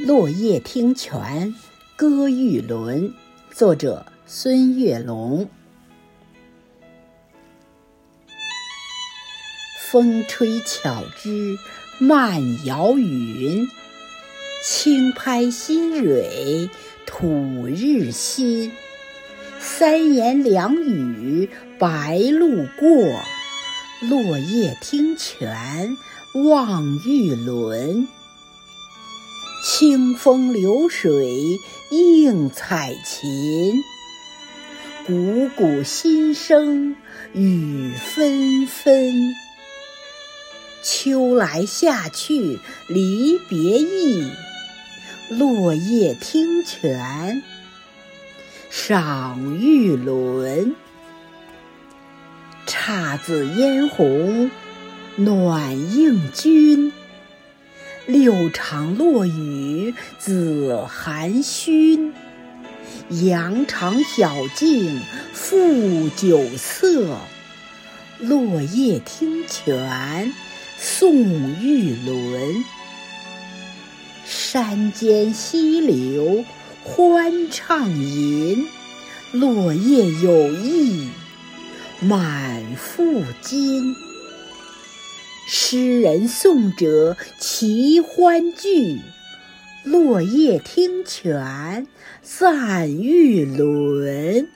《落叶听泉》歌玉轮，作者孙月龙。风吹巧枝漫摇云，轻拍新蕊吐日新。三言两语白鹭过，落叶听泉望玉轮。清风流水映彩琴，汩汩心声雨纷纷。秋来夏去离别意，落叶听泉赏玉轮。姹紫嫣红暖映君。六场落雨子寒熏，羊肠小径复酒色。落叶听泉送玉轮，山间溪流欢畅吟。落叶有意满腹经。诗人送者齐欢聚，落叶听泉散玉轮。